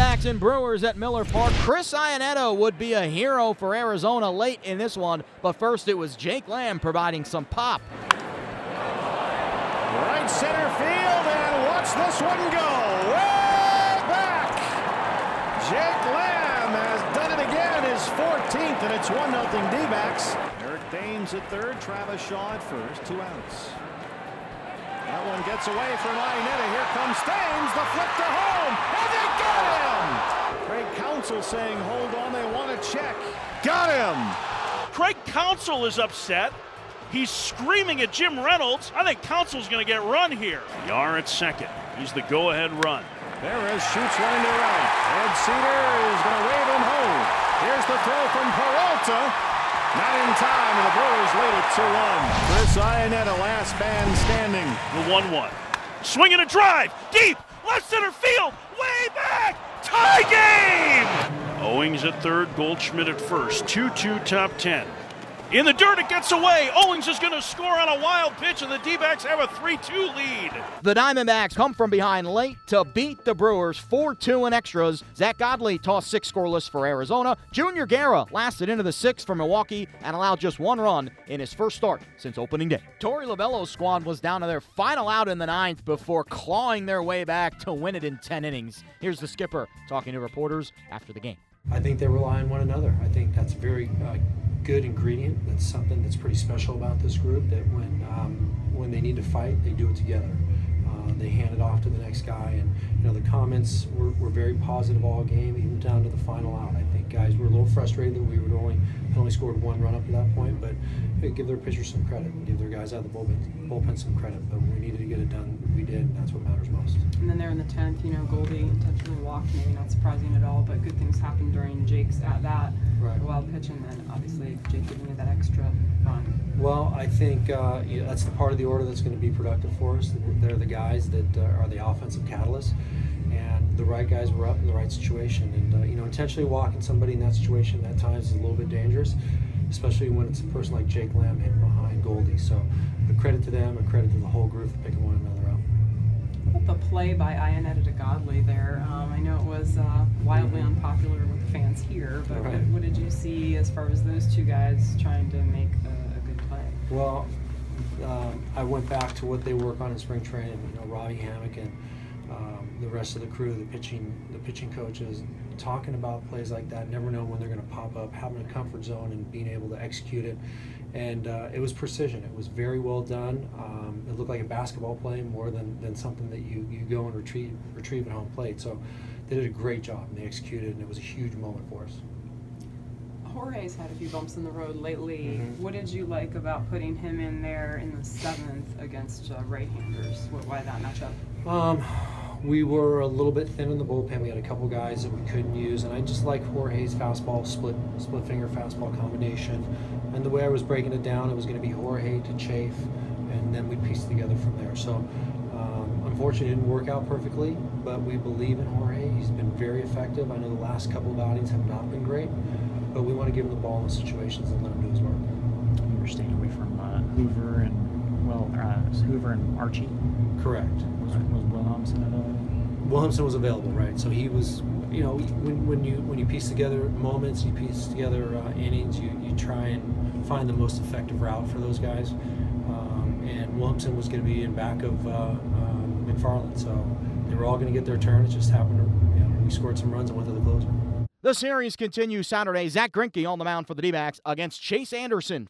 Diamondbacks and Brewers at Miller Park. Chris Iannetta would be a hero for Arizona late in this one, but first it was Jake Lamb providing some pop. Right center field, and watch this one go. Way back. Jake Lamb has done it again, his 14th, and it's 1 0 D backs. Eric Thames at third, Travis Shaw at first, two outs. That one gets away from Iannetta. Here comes Thames, the flip to home, and they got him! Craig Counsell saying, hold on, they want to check. Got him! Craig Counsell is upset. He's screaming at Jim Reynolds. I think Counsell's going to get run here. Yar at second. He's the go-ahead run. There is shoots running to right. Ed Sedar is going to wave him home. Here's the throw from Peralta. Not in time, and the Brewers lead it 2-1. Chris Iannetta, last man standing. The 1-1. Swinging a drive. Deep. Left center field. Way back. Tie game. Owings at third. Goldschmidt at first. 2-2 top 10. In the dirt, it gets away. Owings is going to score on a wild pitch, and the D backs have a 3 2 lead. The Diamondbacks come from behind late to beat the Brewers 4 2 in extras. Zack Godley tossed six scoreless for Arizona. Junior Guerra lasted into the sixth for Milwaukee and allowed just one run in his first start since opening day. Torey Lovullo's squad was down to their final out in the ninth before clawing their way back to win it in 10 innings. Here's the skipper talking to reporters after the game. I think they rely on one another. I think that's very uh, good ingredient. That's something that's pretty special about this group. That when um, when they need to fight, they do it together. Uh, they hand it off to the next guy, and you know the comments were, were very positive all game, even down to the final out. I think guys were a little frustrated that we would only only scored one run up to that point, but give their pitchers some credit, and give their guys out of the bullpen, bullpen some credit. But we needed to get it done, we did, and that's what matters most. And then there in the tenth, you know, Goldie intentionally walked, maybe not surprising at all, but good things happened during Jake's at that, wild pitch, and then obviously Jake giving you that extra run. Well, I think uh, you know, that's the part of the order that's going to be productive for us. They're the guys that uh, are the offensive catalysts and the right guys were up in the right situation. And uh, you know, intentionally walking somebody in that situation at times is a little bit dangerous, especially when it's a person like Jake Lamb hitting behind Goldie. So, a credit to them, a credit to the whole group for picking one another play by Iannetta to Godley there, um, I know it was uh, wildly mm-hmm. unpopular with the fans here, but right. what, what, did you see as far as those two guys trying to make a, a good play? Well, um, I went back to what they work on in spring training. You know, Robbie Hammock and um, the rest of the crew, the pitching, the pitching coaches, talking about plays like that. Never know when they're going to pop up. Having a comfort zone and being able to execute it, and uh, it was precision. It was very well done. Um, it looked like a basketball play more than, than something that you, you go and retrieve retrieve at home plate. So they did a great job and they executed, and it was a huge moment for us. Jorge's had a few bumps in the road lately. Mm-hmm. What did you like about putting him in there in the seventh against uh, right-handers? What, why that matchup? Um, we were a little bit thin in the bullpen. We had a couple guys that we couldn't use, and I just like Jorge's fastball split split finger fastball combination. And the way I was breaking it down, it was going to be Jorge to Chafe, and then we pieced together from there. So, um, unfortunately, it didn't work out perfectly, but we believe in Jorge. He's been very effective. I know the last couple of outings have not been great, but we want to give him the ball in situations and let him do his work. Staying away from uh, Hoover Hoover and Archie. Correct. Was, was Wilhelmsen available? Wilhelmsen was available, right? So he was, you know, when, when you when you piece together moments, you piece together uh, innings, you, you try and find the most effective route for those guys. Um, and Wilhelmsen was going to be in back of uh, uh, McFarland, so they were all going to get their turn. It just happened to, you know, we scored some runs and went to the closer. The series continues Saturday. Zack Greinke on the mound for the D-backs against Chase Anderson.